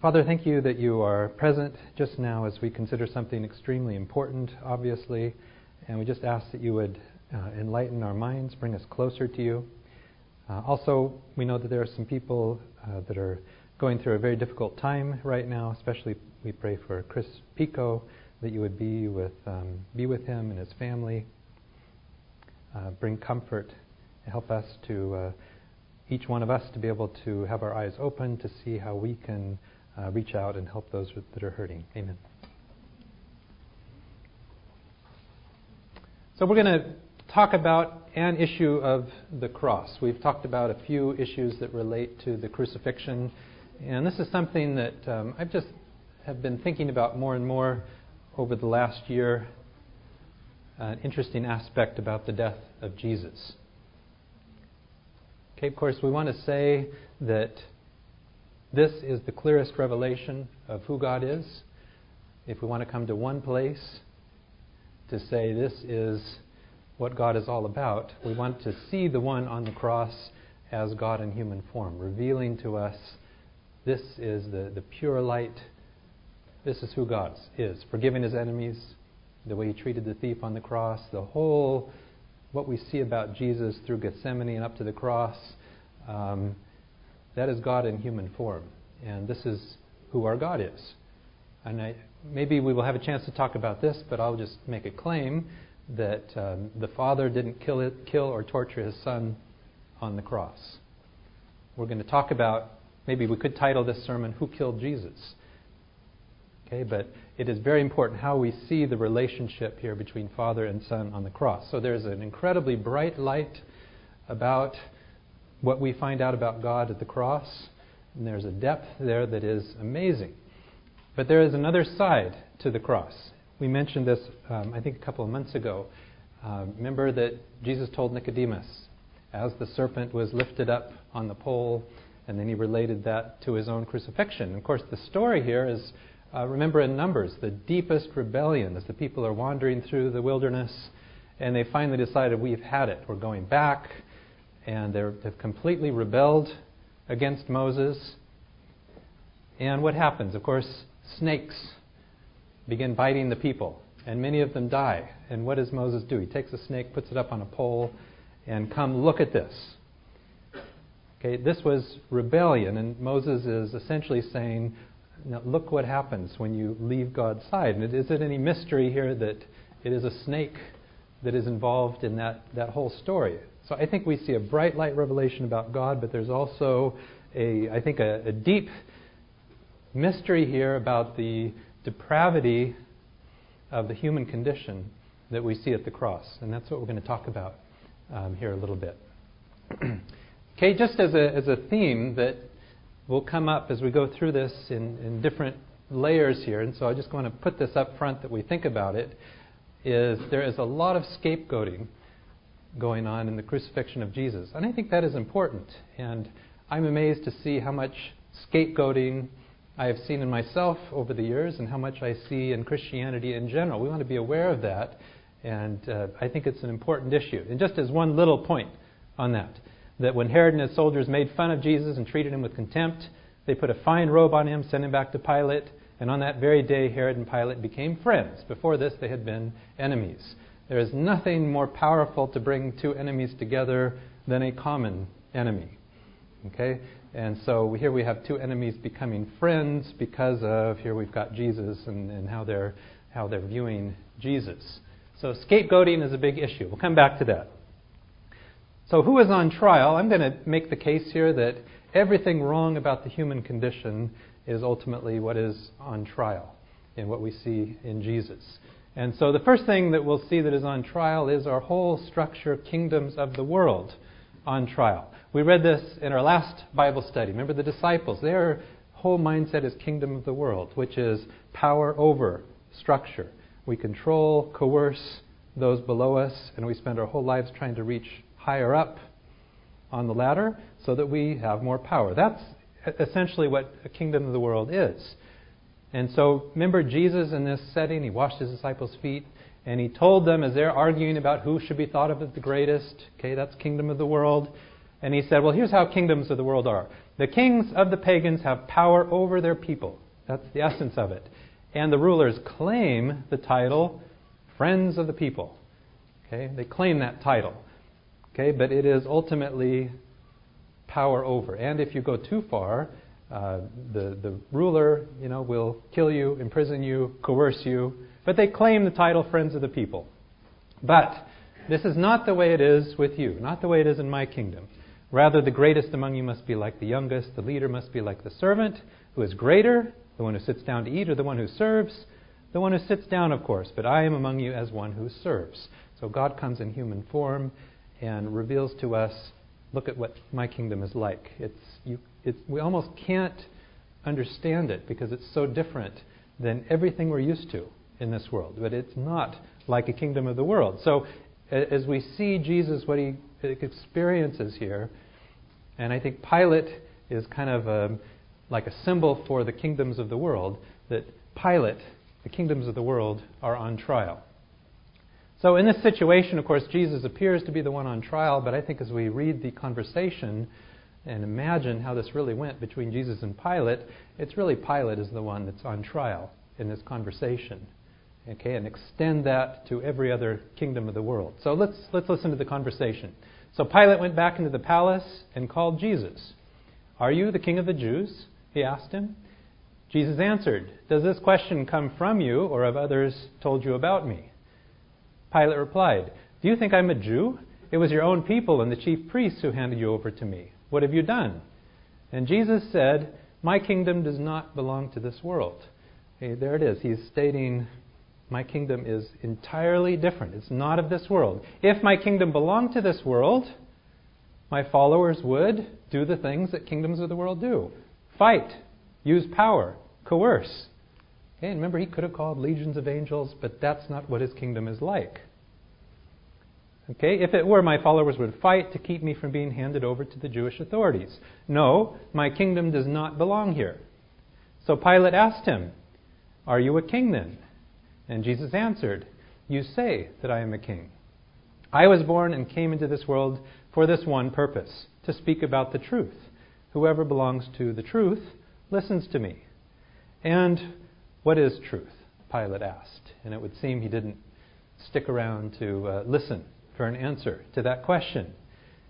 Father, thank you that you are present just now as we consider something extremely important, obviously, and we just ask that you would uh, enlighten our minds, bring us closer to you. Uh, also, we know that there are some people uh, that are going through a very difficult time right now, especially we pray for Chris Pico, that you would be with, um, be with him and his family, uh, bring comfort, help us to, uh, each one of us to be able to have our eyes open to see how we can uh, reach out and help those that are hurting. Amen. So we're going to talk about an issue of the cross. We've talked about a few issues that relate to the crucifixion, and this is something that um, I've just have been thinking about more and more over the last year. An interesting aspect about the death of Jesus. Okay, of course, we want to say that this is the clearest revelation of who God is. If we want to come to one place to say this is what God is all about, we want to see the one on the cross as God in human form, revealing to us this is the, the pure light. This is who God is, forgiving his enemies, the way he treated the thief on the cross, the whole, what we see about Jesus through Gethsemane and up to the cross. Um, that is God in human form. And this is who our God is. And I, maybe we will have a chance to talk about this, but I'll just make a claim that um, the Father didn't kill, it, kill or torture his Son on the cross. We're going to talk about, maybe we could title this sermon, Who Killed Jesus? Okay, but it is very important how we see the relationship here between Father and Son on the cross. So there's an incredibly bright light about what we find out about God at the cross, and there's a depth there that is amazing. But there is another side to the cross. We mentioned this, um, I think, a couple of months ago. Uh, remember that Jesus told Nicodemus, as the serpent was lifted up on the pole, and then he related that to his own crucifixion. Of course, the story here is uh, remember in Numbers, the deepest rebellion as the people are wandering through the wilderness, and they finally decided, We've had it. We're going back and they've completely rebelled against Moses. And what happens? Of course, snakes begin biting the people, and many of them die. And what does Moses do? He takes a snake, puts it up on a pole, and come look at this. Okay, this was rebellion, and Moses is essentially saying, look what happens when you leave God's side. And is it any mystery here that it is a snake that is involved in that, that whole story? So I think we see a bright light revelation about God, but there's also a, I think, a, a deep mystery here about the depravity of the human condition that we see at the cross. And that's what we're going to talk about um, here a little bit. okay, just as a, as a theme that will come up as we go through this in, in different layers here, and so I just want to put this up front that we think about it, is there is a lot of scapegoating going on in the crucifixion of Jesus. And I think that is important. And I'm amazed to see how much scapegoating I have seen in myself over the years and how much I see in Christianity in general. We want to be aware of that. And uh, I think it's an important issue. And just as one little point on that, that when Herod and his soldiers made fun of Jesus and treated him with contempt, they put a fine robe on him, sent him back to Pilate, and on that very day, Herod and Pilate became friends. Before this, they had been enemies. There is nothing more powerful to bring two enemies together than a common enemy. Okay? And so here we have two enemies becoming friends because of here we've got Jesus and, and how they're how they're viewing Jesus. So scapegoating is a big issue. We'll come back to that. So who is on trial? I'm going to make the case here that everything wrong about the human condition is ultimately what is on trial in what we see in Jesus. And so the first thing that we'll see that is on trial is our whole structure, kingdoms of the world, on trial. We read this in our last Bible study. Remember the disciples? Their whole mindset is kingdom of the world, which is power over structure. We control, coerce those below us, and we spend our whole lives trying to reach higher up on the ladder so that we have more power. That's essentially what a kingdom of the world is. And so, remember Jesus in this setting, he washed his disciples' feet, and he told them as they're arguing about who should be thought of as the greatest, okay, that's kingdom of the world. And he said, Well, here's how kingdoms of the world are The kings of the pagans have power over their people. That's the essence of it. And the rulers claim the title friends of the people. Okay? They claim that title. Okay? But it is ultimately power over. And if you go too far, uh, the, the ruler, you know, will kill you, imprison you, coerce you. But they claim the title friends of the people. But this is not the way it is with you, not the way it is in my kingdom. Rather, the greatest among you must be like the youngest, the leader must be like the servant, who is greater, the one who sits down to eat, or the one who serves. The one who sits down, of course, but I am among you as one who serves. So God comes in human form and reveals to us look at what my kingdom is like. It's, we almost can't understand it because it's so different than everything we're used to in this world. But it's not like a kingdom of the world. So as we see Jesus, what he experiences here, and I think Pilate is kind of a, like a symbol for the kingdoms of the world, that Pilate, the kingdoms of the world, are on trial. So, in this situation, of course, Jesus appears to be the one on trial, but I think as we read the conversation and imagine how this really went between Jesus and Pilate, it's really Pilate is the one that's on trial in this conversation. Okay, and extend that to every other kingdom of the world. So let's, let's listen to the conversation. So Pilate went back into the palace and called Jesus. Are you the king of the Jews? He asked him. Jesus answered, Does this question come from you, or have others told you about me? Pilate replied, Do you think I'm a Jew? It was your own people and the chief priests who handed you over to me. What have you done? And Jesus said, My kingdom does not belong to this world. Okay, there it is. He's stating my kingdom is entirely different. It's not of this world. If my kingdom belonged to this world, my followers would do the things that kingdoms of the world do fight, use power, coerce. Okay, and remember, he could have called legions of angels, but that's not what his kingdom is like. Okay, if it were, my followers would fight to keep me from being handed over to the Jewish authorities. No, my kingdom does not belong here. So Pilate asked him, Are you a king then? And Jesus answered, You say that I am a king. I was born and came into this world for this one purpose to speak about the truth. Whoever belongs to the truth listens to me. And what is truth? Pilate asked. And it would seem he didn't stick around to uh, listen for an answer to that question.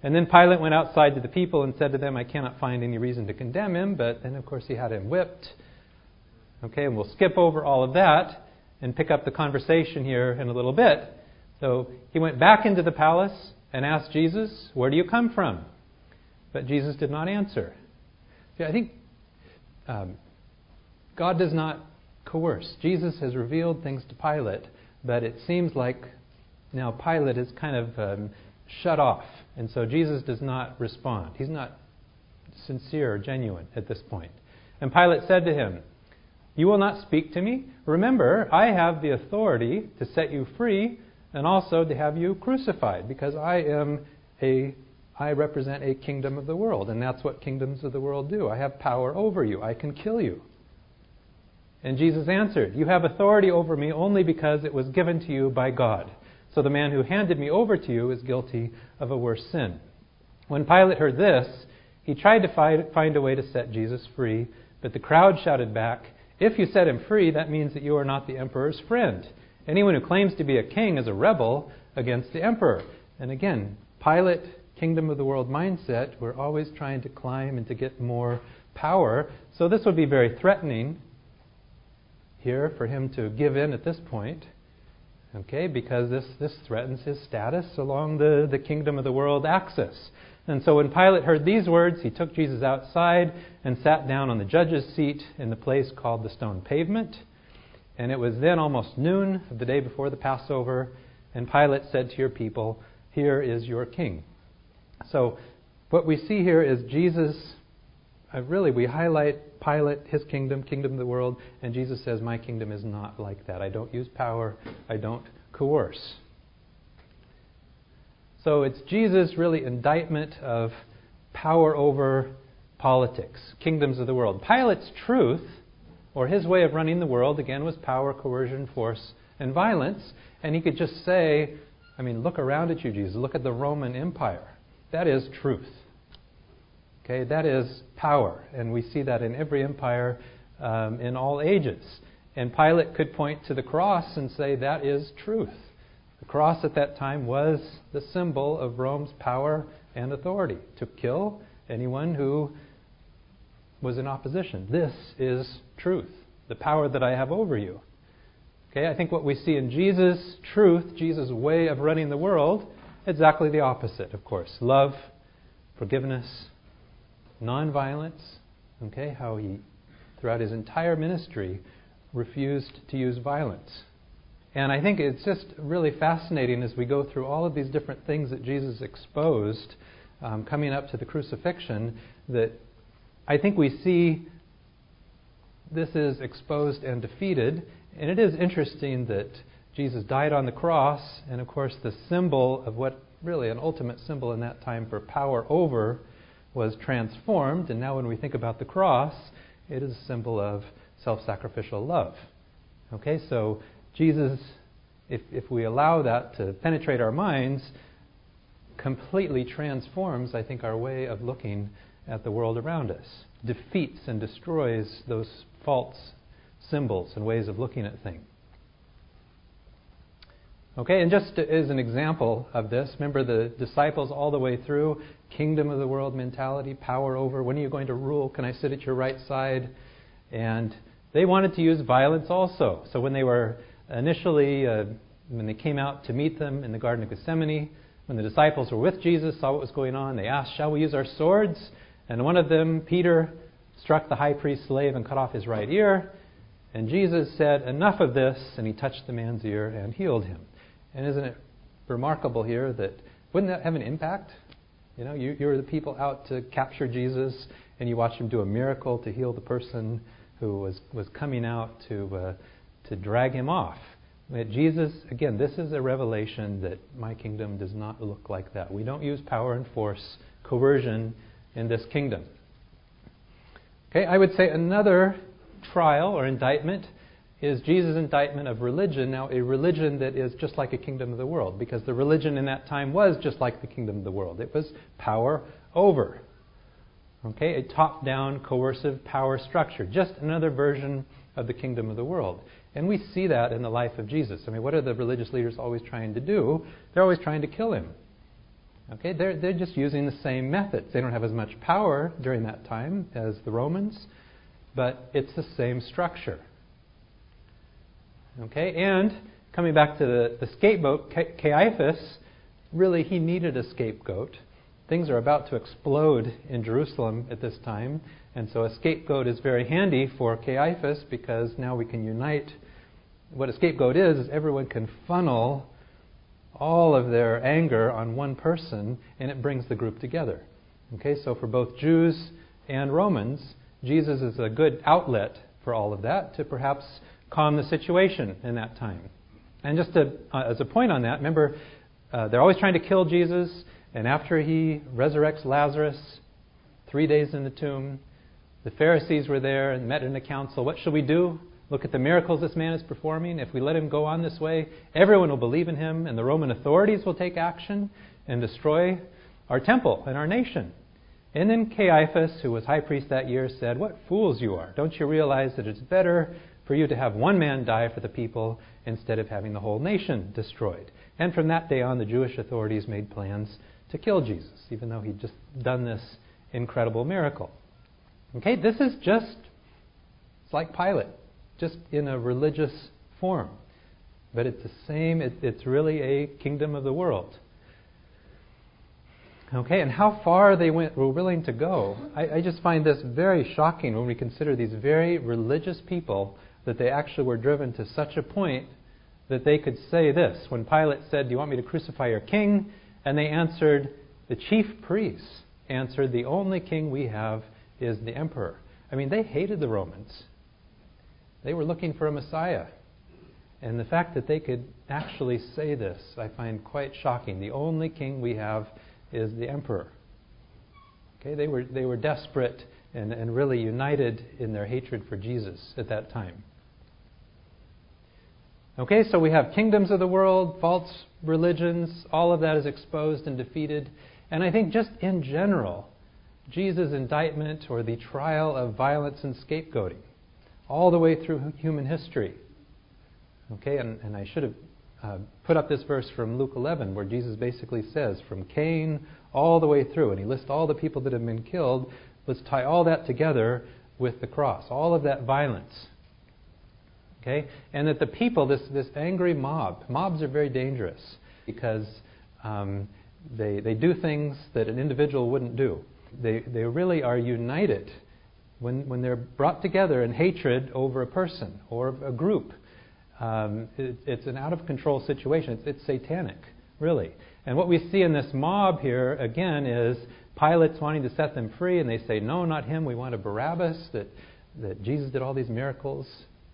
And then Pilate went outside to the people and said to them, I cannot find any reason to condemn him, but then, of course, he had him whipped. Okay, and we'll skip over all of that and pick up the conversation here in a little bit. So he went back into the palace and asked Jesus, Where do you come from? But Jesus did not answer. I think um, God does not coerce. Jesus has revealed things to Pilate, but it seems like now Pilate is kind of um, shut off. And so Jesus does not respond. He's not sincere or genuine at this point. And Pilate said to him, you will not speak to me? Remember, I have the authority to set you free and also to have you crucified because I am a I represent a kingdom of the world and that's what kingdoms of the world do. I have power over you. I can kill you. And Jesus answered, You have authority over me only because it was given to you by God. So the man who handed me over to you is guilty of a worse sin. When Pilate heard this, he tried to find a way to set Jesus free, but the crowd shouted back, if you set him free, that means that you are not the emperor's friend. Anyone who claims to be a king is a rebel against the emperor. And again, Pilate, kingdom of the world mindset, we're always trying to climb and to get more power. So this would be very threatening here for him to give in at this point. Okay, because this, this threatens his status along the, the kingdom of the world axis. And so when Pilate heard these words, he took Jesus outside and sat down on the judge's seat in the place called the stone pavement. And it was then almost noon of the day before the Passover, and Pilate said to your people, Here is your king. So what we see here is Jesus, really, we highlight Pilate, his kingdom, kingdom of the world, and Jesus says, My kingdom is not like that. I don't use power, I don't coerce. So it's Jesus' really indictment of power over politics, kingdoms of the world. Pilate's truth, or his way of running the world, again, was power, coercion, force, and violence. And he could just say, I mean, look around at you, Jesus. Look at the Roman Empire. That is truth. Okay, that is power, and we see that in every empire um, in all ages. And Pilate could point to the cross and say that is truth. The cross at that time was the symbol of Rome's power and authority to kill anyone who was in opposition. This is truth, the power that I have over you. Okay, I think what we see in Jesus' truth, Jesus' way of running the world, exactly the opposite, of course. Love, forgiveness, nonviolence. Okay, how he, throughout his entire ministry, refused to use violence. And I think it's just really fascinating as we go through all of these different things that Jesus exposed um, coming up to the crucifixion that I think we see this is exposed and defeated. And it is interesting that Jesus died on the cross, and of course, the symbol of what really an ultimate symbol in that time for power over was transformed. And now, when we think about the cross, it is a symbol of self sacrificial love. Okay, so Jesus, if, if we allow that to penetrate our minds, completely transforms, I think, our way of looking at the world around us, defeats and destroys those false symbols and ways of looking at things. Okay, and just as an example of this, remember the disciples all the way through kingdom of the world mentality, power over, when are you going to rule? Can I sit at your right side? And they wanted to use violence also. So when they were initially, uh, when they came out to meet them in the Garden of Gethsemane, when the disciples were with Jesus, saw what was going on, they asked, Shall we use our swords? And one of them, Peter, struck the high priest's slave and cut off his right ear. And Jesus said, Enough of this. And he touched the man's ear and healed him. And isn't it remarkable here that, wouldn't that have an impact? You know, you, you're the people out to capture Jesus, and you watch him do a miracle to heal the person who was, was coming out to, uh, to drag him off. That Jesus, again, this is a revelation that my kingdom does not look like that. We don't use power and force, coercion in this kingdom. Okay, I would say another trial or indictment is Jesus' indictment of religion, now a religion that is just like a kingdom of the world, because the religion in that time was just like the kingdom of the world. It was power over. Okay, a top down coercive power structure, just another version of the kingdom of the world. And we see that in the life of Jesus. I mean, what are the religious leaders always trying to do? They're always trying to kill him. Okay, they're, they're just using the same methods. They don't have as much power during that time as the Romans, but it's the same structure. Okay, and coming back to the, the scapegoat, Caiaphas, really he needed a scapegoat. Things are about to explode in Jerusalem at this time, and so a scapegoat is very handy for Caiaphas because now we can unite. What a scapegoat is, is everyone can funnel all of their anger on one person, and it brings the group together. Okay, so for both Jews and Romans, Jesus is a good outlet for all of that to perhaps calm the situation in that time. And just to, uh, as a point on that, remember, uh, they're always trying to kill Jesus, and after he resurrects Lazarus, three days in the tomb, the Pharisees were there and met in a council. What shall we do? Look at the miracles this man is performing. If we let him go on this way, everyone will believe in him, and the Roman authorities will take action and destroy our temple and our nation. And then Caiaphas, who was high priest that year, said, What fools you are! Don't you realize that it's better for you to have one man die for the people instead of having the whole nation destroyed. And from that day on, the Jewish authorities made plans to kill Jesus, even though he'd just done this incredible miracle. Okay, this is just, it's like Pilate, just in a religious form. But it's the same, it, it's really a kingdom of the world. Okay, and how far they went were willing to go. I, I just find this very shocking when we consider these very religious people that they actually were driven to such a point that they could say this. When Pilate said, Do you want me to crucify your king? And they answered, The chief priests answered, The only king we have is the emperor. I mean, they hated the Romans. They were looking for a Messiah. And the fact that they could actually say this, I find quite shocking. The only king we have is the emperor. Okay, they were, they were desperate and, and really united in their hatred for Jesus at that time. Okay, so we have kingdoms of the world, false religions, all of that is exposed and defeated. And I think just in general, Jesus' indictment or the trial of violence and scapegoating, all the way through human history. Okay, and, and I should have uh, put up this verse from Luke 11, where Jesus basically says, from Cain all the way through, and he lists all the people that have been killed. Let's tie all that together with the cross, all of that violence. Okay, and that the people, this this angry mob, mobs are very dangerous because um, they they do things that an individual wouldn't do. They they really are united when when they're brought together in hatred over a person or a group um, it, it's an out of control situation. It's, it's satanic, really. And what we see in this mob here, again, is Pilate's wanting to set them free, and they say, No, not him. We want a Barabbas, that, that Jesus did all these miracles.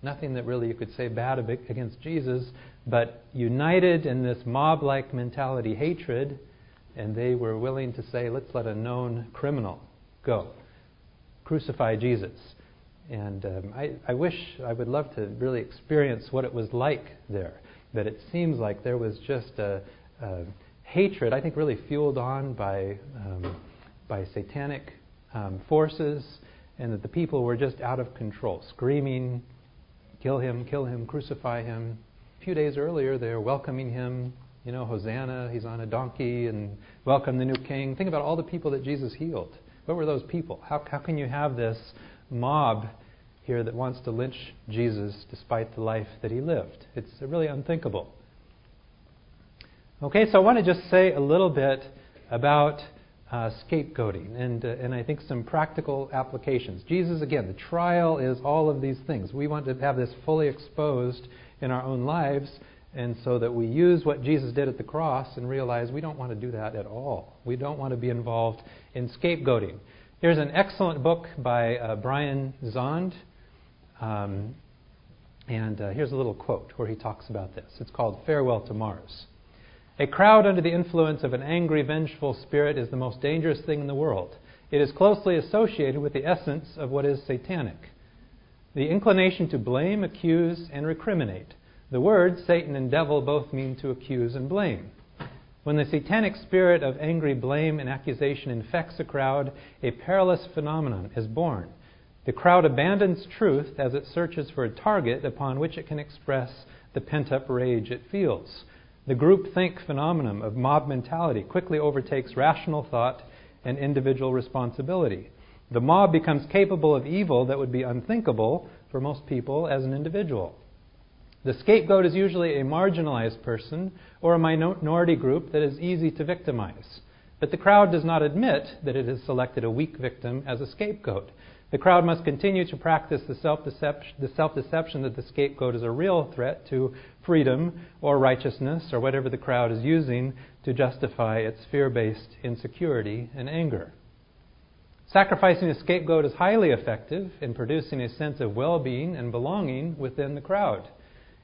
Nothing that really you could say bad against Jesus, but united in this mob like mentality hatred, and they were willing to say, Let's let a known criminal go. Crucify Jesus. And um, I, I wish I would love to really experience what it was like there. But it seems like there was just a, a hatred, I think, really fueled on by, um, by satanic um, forces, and that the people were just out of control, screaming, kill him, kill him, crucify him. A few days earlier, they're welcoming him, you know, Hosanna, he's on a donkey, and welcome the new king. Think about all the people that Jesus healed. What were those people? How, how can you have this mob here that wants to lynch Jesus despite the life that he lived. It's really unthinkable. Okay, so I want to just say a little bit about uh, scapegoating and, uh, and I think some practical applications. Jesus, again, the trial is all of these things. We want to have this fully exposed in our own lives, and so that we use what Jesus did at the cross and realize we don't want to do that at all. We don't want to be involved in scapegoating. There's an excellent book by uh, Brian Zahnd, Um, and uh, here's a little quote where he talks about this. It's called Farewell to Mars. A crowd under the influence of an angry, vengeful spirit is the most dangerous thing in the world. It is closely associated with the essence of what is satanic the inclination to blame, accuse, and recriminate. The words Satan and devil both mean to accuse and blame. When the satanic spirit of angry blame and accusation infects a crowd, a perilous phenomenon is born. The crowd abandons truth as it searches for a target upon which it can express the pent up rage it feels. The groupthink phenomenon of mob mentality quickly overtakes rational thought and individual responsibility. The mob becomes capable of evil that would be unthinkable for most people as an individual. The scapegoat is usually a marginalized person or a minority group that is easy to victimize. But the crowd does not admit that it has selected a weak victim as a scapegoat. The crowd must continue to practice the self deception that the scapegoat is a real threat to freedom or righteousness or whatever the crowd is using to justify its fear based insecurity and anger. Sacrificing a scapegoat is highly effective in producing a sense of well being and belonging within the crowd.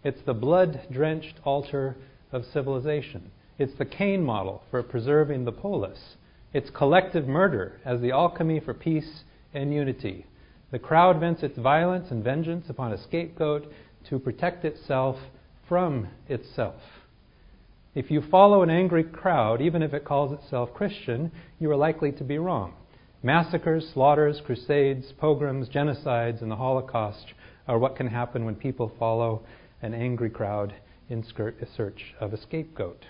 It's the blood drenched altar of civilization. It's the Cain model for preserving the polis. It's collective murder as the alchemy for peace and unity. The crowd vents its violence and vengeance upon a scapegoat to protect itself from itself. If you follow an angry crowd, even if it calls itself Christian, you are likely to be wrong. Massacres, slaughters, crusades, pogroms, genocides, and the Holocaust are what can happen when people follow an angry crowd in search of a scapegoat.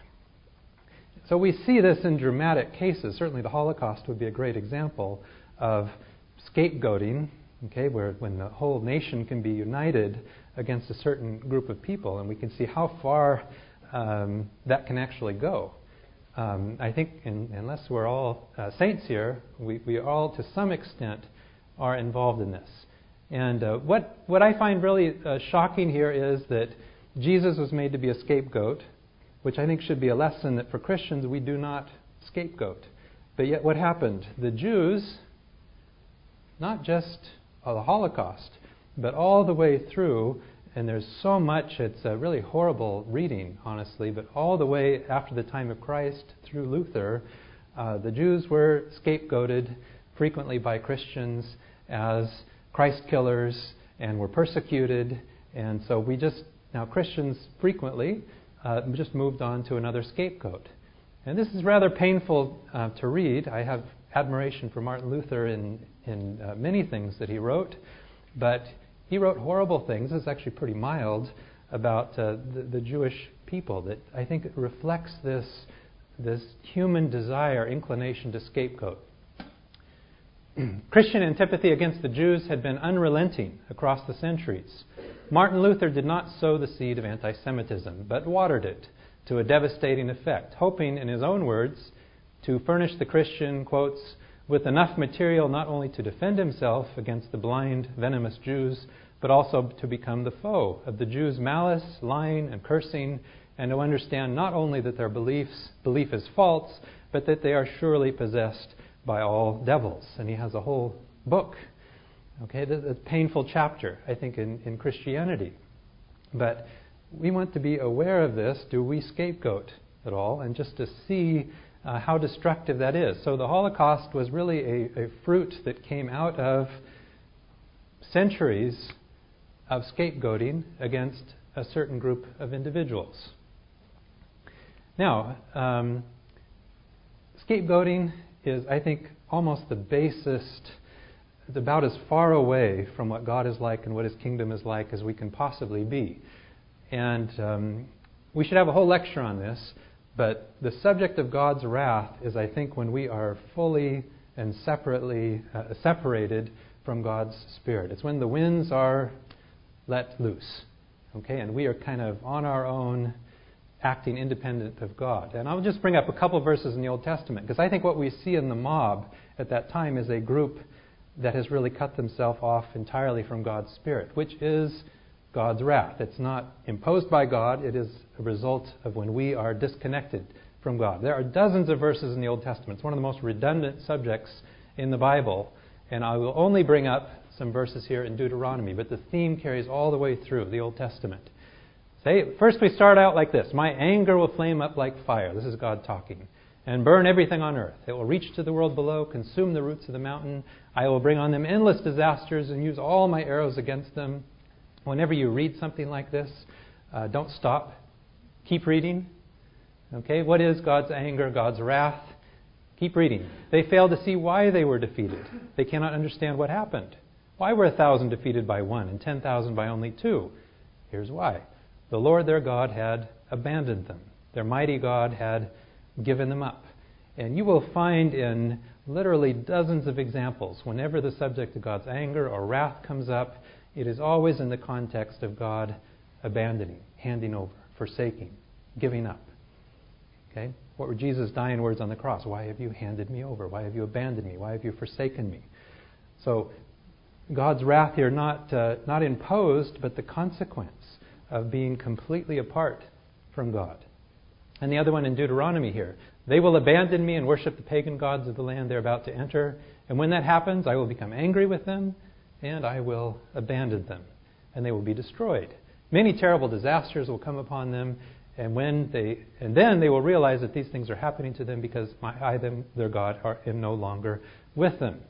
So we see this in dramatic cases. Certainly, the Holocaust would be a great example of scapegoating, okay, where when the whole nation can be united against a certain group of people, and we can see how far um, that can actually go. Um, I think, in, unless we're all uh, saints here, we, we all, to some extent, are involved in this. And uh, what, what I find really uh, shocking here is that Jesus was made to be a scapegoat, which I think should be a lesson that for Christians we do not scapegoat. But yet, what happened? The Jews, not just the Holocaust, but all the way through, and there's so much, it's a really horrible reading, honestly, but all the way after the time of Christ through Luther, uh, the Jews were scapegoated frequently by Christians as Christ killers and were persecuted. And so we just, now Christians frequently uh, just moved on to another scapegoat. And this is rather painful uh, to read. I have admiration for Martin Luther in, in uh, many things that he wrote, but he wrote horrible things. It's actually pretty mild about uh, the, the, Jewish people that I think reflects this, this human desire, inclination to scapegoat. Christian antipathy against the Jews had been unrelenting across the centuries. Martin Luther did not sow the seed of anti Semitism, but watered it to a devastating effect, hoping, in his own words, to furnish the Christian, quotes, with enough material not only to defend himself against the blind, venomous Jews, but also to become the foe of the Jews' malice, lying, and cursing, and to understand not only that their beliefs, belief is false, but that they are surely possessed by all devils. And he has a whole book. Okay, a painful chapter, I think, in, in Christianity. But we want to be aware of this. Do we scapegoat at all? And just to see uh, how destructive that is. So the Holocaust was really a, a fruit that came out of centuries of scapegoating against a certain group of individuals. Now, um, scapegoating is, I think, almost the basest, it's about as far away from what God is like and what His kingdom is like as we can possibly be. And um, we should have a whole lecture on this, but the subject of God's wrath is, I think, when we are fully and separately uh, separated from God's Spirit. It's when the winds are let loose. Okay, and we are kind of on our own, acting independent of God. And I'll just bring up a couple verses in the Old Testament, because I think what we see in the mob at that time is a group that has really cut themselves off entirely from God's Spirit, which is God's wrath. It's not imposed by God, it is a result of when we are disconnected from God. There are dozens of verses in the Old Testament. It's one of the most redundant subjects in the Bible, and I will only bring up some verses here in Deuteronomy, but the theme carries all the way through the Old Testament. Say, first we start out like this My anger will flame up like fire. This is God talking. And burn everything on earth. It will reach to the world below, consume the roots of the mountain. I will bring on them endless disasters and use all my arrows against them. Whenever you read something like this, uh, don't stop. Keep reading. Okay, what is God's anger, God's wrath? Keep reading. They fail to see why they were defeated. They cannot understand what happened. Why were a thousand defeated by one and ten thousand by only two? Here's why. The Lord their God had abandoned them. Their mighty God had given them up. And you will find in literally dozens of examples, whenever the subject of God's anger or wrath comes up, it is always in the context of God abandoning, handing over, forsaking, giving up. Okay? What were Jesus' dying words on the cross? Why have you handed me over? Why have you abandoned me? Why have you forsaken me? So God's wrath here not, uh, not imposed, but the consequence of being completely apart from God. And the other one in Deuteronomy here. They will abandon me and worship the pagan gods of the land they're about to enter. And when that happens, I will become angry with them and I will abandon them. And they will be destroyed. Many terrible disasters will come upon them. And, when they, and then they will realize that these things are happening to them because my, I, them, their God, are, am no longer with them.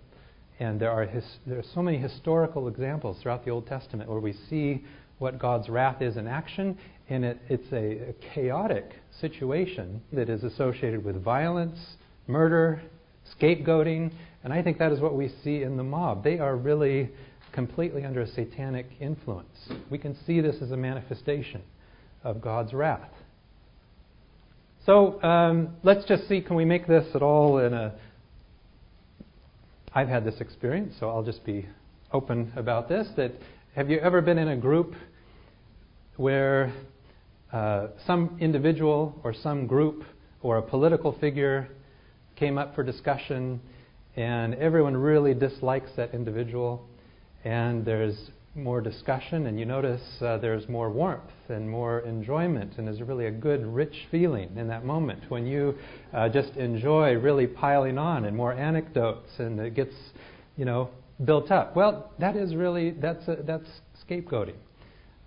And there are, his, there are so many historical examples throughout the Old Testament where we see what God's wrath is in action, and it, it's a, a chaotic situation that is associated with violence, murder, scapegoating, and I think that is what we see in the mob. They are really completely under a satanic influence. We can see this as a manifestation of God's wrath. So um, let's just see can we make this at all in a I've had this experience, so I'll just be open about this. That have you ever been in a group where uh, some individual or some group or a political figure came up for discussion, and everyone really dislikes that individual, and there's more discussion, and you notice uh, there's more warmth and more enjoyment, and there's really a good, rich feeling in that moment when you uh, just enjoy really piling on and more anecdotes, and it gets, you know, built up. Well, that is really that's a, that's scapegoating.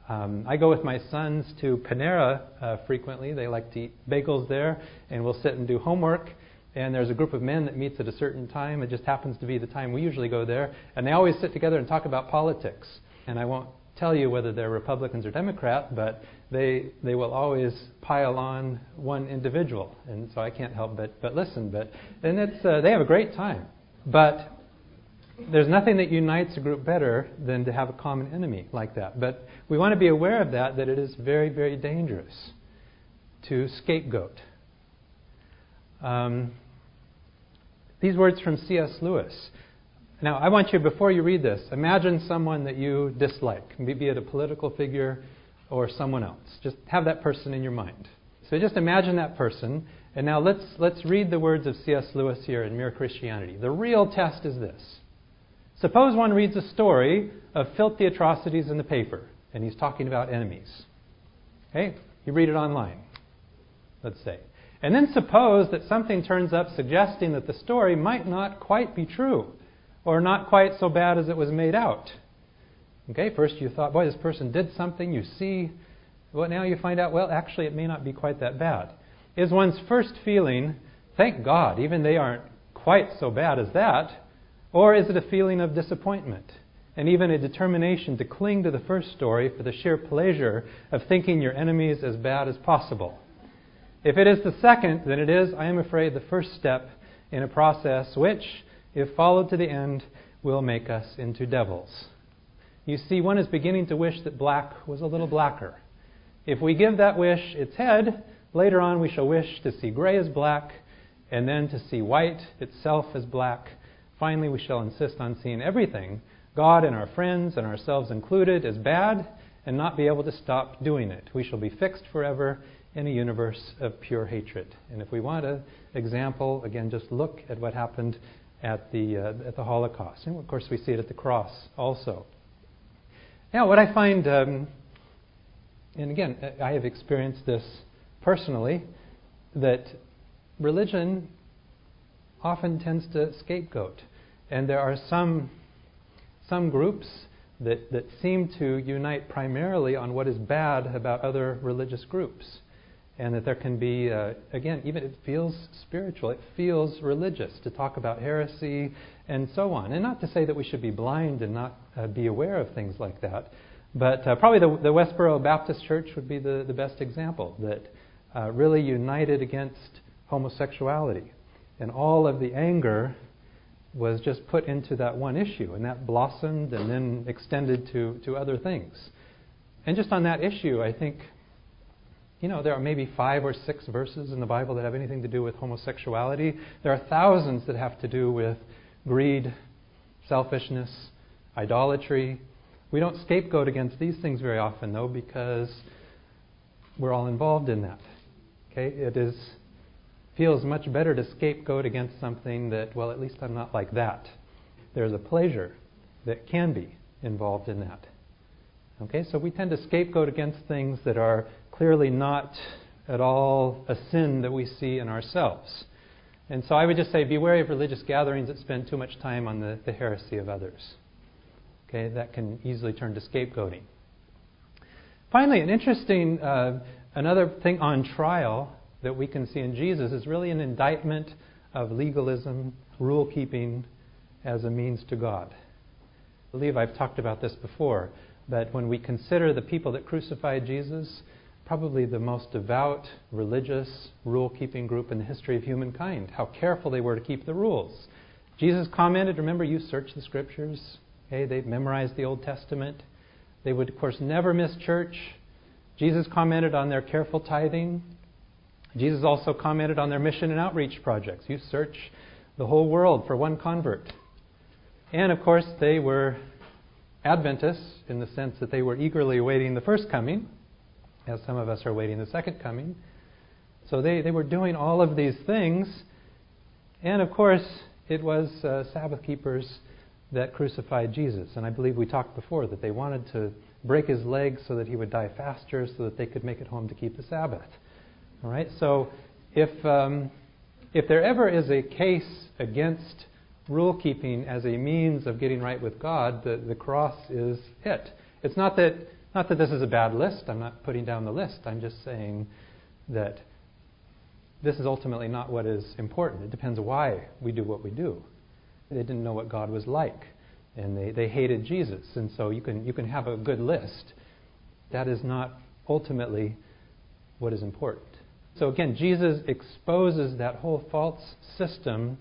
Um, I go with my sons to Panera uh, frequently. They like to eat bagels there, and we'll sit and do homework. And there's a group of men that meets at a certain time. It just happens to be the time we usually go there. And they always sit together and talk about politics and I won't tell you whether they're Republicans or Democrat, but they they will always pile on one individual, and so I can't help but but listen. But and it's uh, they have a great time, but there's nothing that unites a group better than to have a common enemy like that. But we want to be aware of that, that it is very, very dangerous to scapegoat. Um, these words from C.S. Lewis. Now, I want you, before you read this, imagine someone that you dislike, be it a political figure or someone else. Just have that person in your mind. So just imagine that person. And now let's, let's read the words of C.S. Lewis here in Mere Christianity. The real test is this Suppose one reads a story of filthy atrocities in the paper, and he's talking about enemies. Okay? You read it online, let's say. And then suppose that something turns up suggesting that the story might not quite be true, or not quite so bad as it was made out. Okay, first you thought, boy, this person did something, you see. Well, now you find out, well, actually, it may not be quite that bad. Is one's first feeling, thank God, even they aren't quite so bad as that, or is it a feeling of disappointment and even a determination to cling to the first story for the sheer pleasure of thinking your enemies as bad as possible? If it is the second, then it is, I am afraid, the first step in a process which, if followed to the end, will make us into devils. You see, one is beginning to wish that black was a little blacker. If we give that wish its head, later on we shall wish to see gray as black, and then to see white itself as black, Finally, we shall insist on seeing everything, God and our friends and ourselves included, as bad and not be able to stop doing it. We shall be fixed forever in a universe of pure hatred. And if we want an example, again, just look at what happened at the, uh, at the Holocaust. And of course, we see it at the cross also. Now, what I find, um, and again, I have experienced this personally, that religion often tends to scapegoat. And there are some, some groups that, that seem to unite primarily on what is bad about other religious groups. And that there can be, uh, again, even it feels spiritual, it feels religious to talk about heresy and so on. And not to say that we should be blind and not uh, be aware of things like that, but uh, probably the, the, Westboro Baptist Church would be the, the best example that uh, really united against homosexuality. And all of the anger was just put into that one issue, and that blossomed and then extended to, to other things. And just on that issue, I think, you know, there are maybe five or six verses in the Bible that have anything to do with homosexuality. There are thousands that have to do with greed, selfishness, idolatry. We don't scapegoat against these things very often, though, because we're all involved in that. Okay? It is feels much better to scapegoat against something that, well, at least I'm not like that. There's a pleasure that can be involved in that. Okay, so we tend to scapegoat against things that are clearly not at all a sin that we see in ourselves. And so I would just say be wary of religious gatherings that spend too much time on the, the heresy of others. Okay, that can easily turn to scapegoating. Finally, an interesting, uh, another thing on trial that we can see in Jesus is really an indictment of legalism, rule keeping as a means to God. I believe I've talked about this before, but when we consider the people that crucified Jesus, probably the most devout, religious, rule keeping group in the history of humankind, how careful they were to keep the rules. Jesus commented, remember, you search the scriptures. Okay, they memorized the Old Testament. They would, of course, never miss church. Jesus commented on their careful tithing. Jesus also commented on their mission and outreach projects. You search the whole world for one convert. And of course, they were Adventists in the sense that they were eagerly awaiting the first coming, as some of us are awaiting the second coming. So they, they were doing all of these things. And of course, it was uh, Sabbath keepers that crucified Jesus. And I believe we talked before that they wanted to break his legs so that he would die faster so that they could make it home to keep the Sabbath. All right. So if um, if there ever is a case against rule keeping as a means of getting right with God, the, the cross is it. It's not that not that this is a bad list. I'm not putting down the list. I'm just saying that this is ultimately not what is important. It depends why we do what we do. They didn't know what God was like. and they, they hated Jesus. And so you can, you can have a good list. That is not ultimately what is important. So again, Jesus exposes that whole false system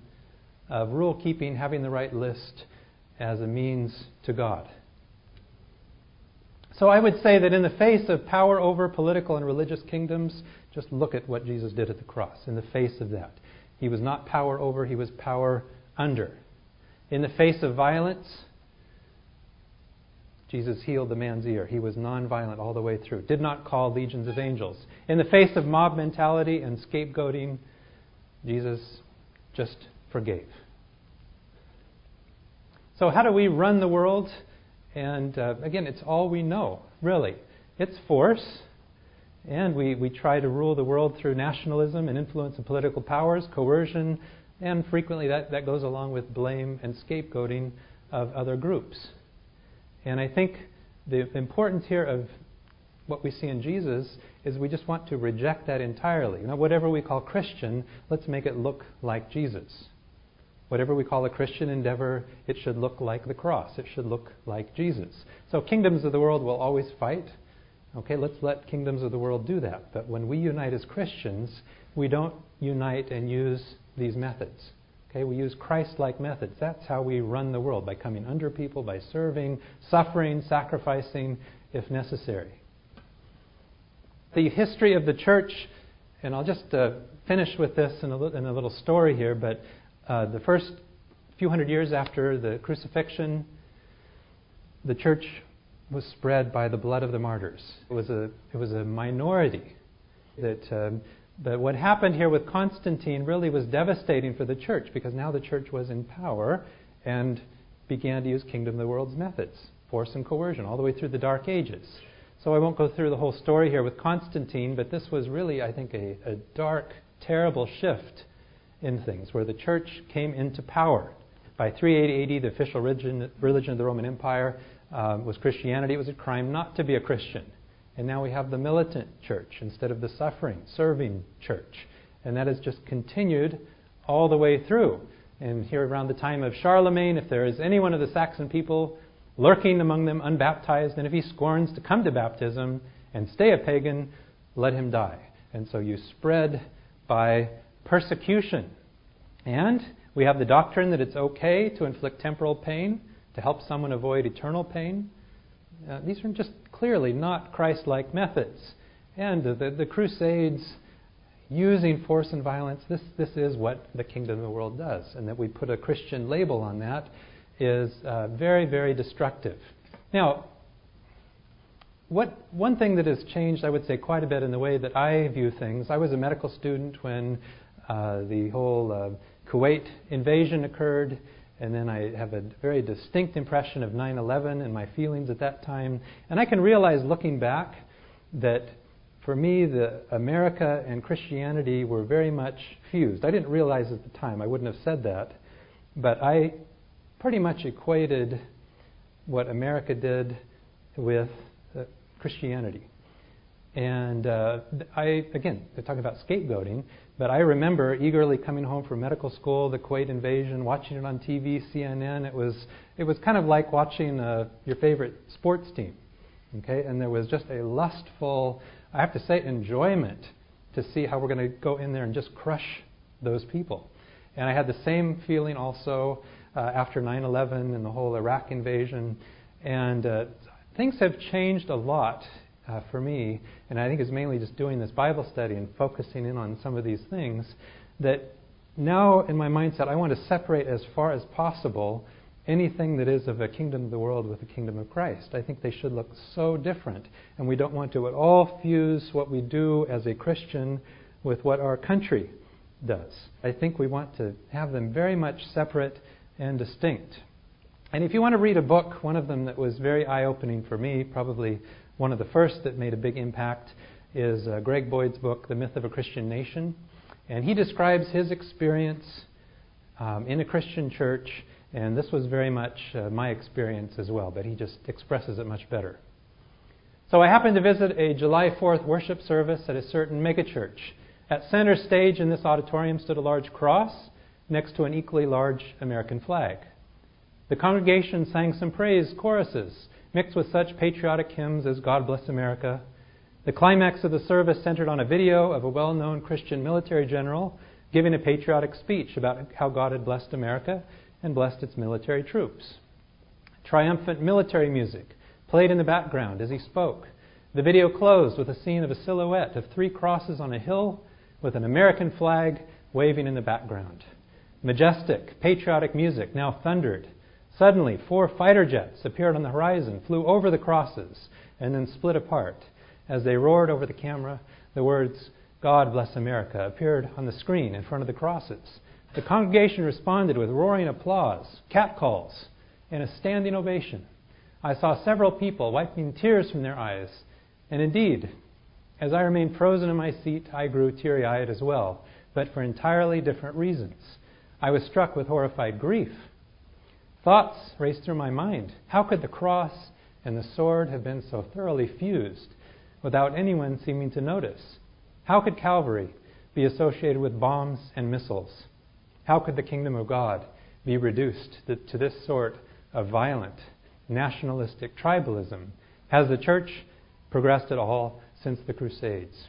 of rule keeping, having the right list as a means to God. So I would say that in the face of power over political and religious kingdoms, just look at what Jesus did at the cross. In the face of that, he was not power over, he was power under. In the face of violence, Jesus healed the man's ear. He was nonviolent all the way through, did not call legions of angels. In the face of mob mentality and scapegoating, Jesus just forgave. So, how do we run the world? And uh, again, it's all we know, really. It's force, and we, we try to rule the world through nationalism and influence of political powers, coercion, and frequently that, that goes along with blame and scapegoating of other groups. And I think the importance here of what we see in Jesus is we just want to reject that entirely. Know, whatever we call Christian, let's make it look like Jesus. Whatever we call a Christian endeavor, it should look like the cross. It should look like Jesus. So kingdoms of the world will always fight. Okay, let's let kingdoms of the world do that. But when we unite as Christians, we don't unite and use these methods. Okay, we use Christ-like methods. That's how we run the world by coming under people, by serving, suffering, sacrificing, if necessary. The history of the church, and I'll just uh, finish with this in a, in a, little story here. But uh, the first few hundred years after the crucifixion, the church was spread by the blood of the martyrs. It was a it was a minority that. Um, but what happened here with Constantine really was devastating for the church because now the church was in power and began to use kingdom of the world's methods, force and coercion, all the way through the Dark Ages. So I won't go through the whole story here with Constantine, but this was really, I think, a, a dark, terrible shift in things where the church came into power. By 380 AD, the official religion, religion of the Roman Empire um, was Christianity. It was a crime not to be a Christian. And now we have the militant church instead of the suffering, serving church. And that has just continued all the way through. And here around the time of Charlemagne, if there is any one of the Saxon people lurking among them unbaptized, and if he scorns to come to baptism and stay a pagan, let him die. And so you spread by persecution. And we have the doctrine that it's okay to inflict temporal pain to help someone avoid eternal pain. Uh, these are just clearly not Christ like methods. And the, the Crusades, using force and violence, this, this is what the kingdom of the world does. And that we put a Christian label on that is uh, very, very destructive. Now, what, one thing that has changed, I would say, quite a bit in the way that I view things, I was a medical student when the whole uh, Kuwait invasion occurred. And then I have a very distinct impression of 9 11 and my feelings at that time. And I can realize looking back that for me, the America and Christianity were very much fused. I didn't realize at the time, I wouldn't have said that. But I pretty much equated what America did with uh, Christianity. And uh, I, again, they're talking about scapegoating, but I remember eagerly coming home from medical school, the Kuwait invasion, watching it on TV, CNN. It was, it was kind of like watching uh, your favorite sports team. Okay? And there was just a lustful, I have to say, enjoyment to see how we're going to go in there and just crush those people. And I had the same feeling also uh, after 9 11 and the whole Iraq invasion. And uh, things have changed a lot uh, for me, and I think it's mainly just doing this Bible study and focusing in on some of these things, that now in my mindset I want to separate as far as possible anything that is of a kingdom of the world with the kingdom of Christ. I think they should look so different, and we don't want to at all fuse what we do as a Christian with what our country does. I think we want to have them very much separate and distinct. And if you want to read a book, one of them that was very eye opening for me, probably one of the first that made a big impact is uh, Greg Boyd's book, The Myth of a Christian Nation. And he describes his experience um, in a Christian church, and this was very much uh, my experience as well, but he just expresses it much better. So I happened to visit a July 4th worship service at a certain megachurch. At center stage in this auditorium stood a large cross next to an equally large American flag. The congregation sang some praise choruses mixed with such patriotic hymns as God Bless America. The climax of the service centered on a video of a well known Christian military general giving a patriotic speech about how God had blessed America and blessed its military troops. Triumphant military music played in the background as he spoke. The video closed with a scene of a silhouette of three crosses on a hill with an American flag waving in the background. Majestic, patriotic music now thundered. Suddenly, four fighter jets appeared on the horizon, flew over the crosses, and then split apart. As they roared over the camera, the words, God bless America, appeared on the screen in front of the crosses. The congregation responded with roaring applause, catcalls, and a standing ovation. I saw several people wiping tears from their eyes and indeed, as I remained frozen in my seat, I grew teary eyed as well, but for entirely different reasons. I was struck with horrified grief. Thoughts raced through my mind. How could the cross and the sword have been so thoroughly fused without anyone seeming to notice? How could Calvary be associated with bombs and missiles? How could the kingdom of God be reduced to this sort of violent, nationalistic tribalism? Has the church progressed at all since the Crusades.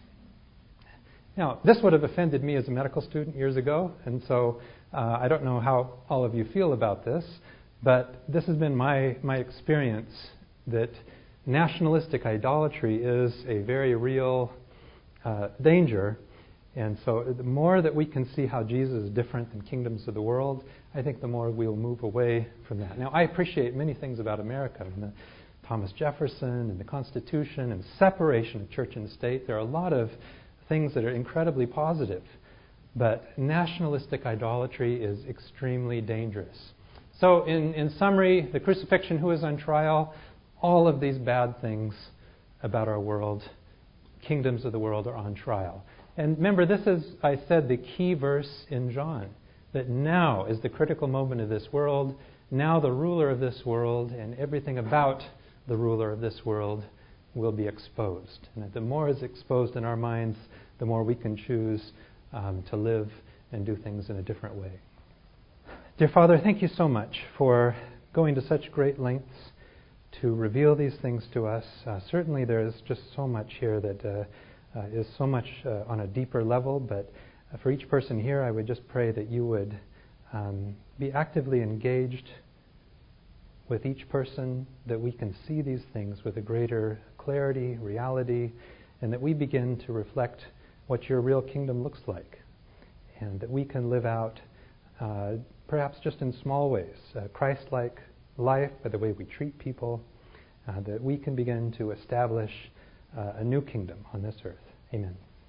Now, this would have offended me as a medical student years ago, and so uh, I don't know how all of you feel about this, but this has been my, my experience that nationalistic idolatry is a very real uh, danger. And so, the more that we can see how Jesus is different than kingdoms of the world, I think the more we'll move away from that. Now, I appreciate many things about America. And the, Thomas Jefferson and the Constitution and separation of church and state. There are a lot of things that are incredibly positive. But nationalistic idolatry is extremely dangerous. So, in, in summary, the crucifixion, who is on trial, all of these bad things about our world, kingdoms of the world are on trial. And remember, this is, I said, the key verse in John that now is the critical moment of this world. Now, the ruler of this world and everything about the ruler of this world will be exposed. And the more is exposed in our minds, the more we can choose um, to live and do things in a different way. Dear Father, thank you so much for going to such great lengths to reveal these things to us. Uh, certainly, there is just so much here that uh, uh, is so much uh, on a deeper level, but uh, for each person here, I would just pray that you would um, be actively engaged with each person, that we can see these things with a greater clarity, reality, and that we begin to reflect what your real kingdom looks like. And that we can live out, uh, perhaps just in small ways, Christ like life by the way we treat people, uh, that we can begin to establish uh, a new kingdom on this earth. Amen.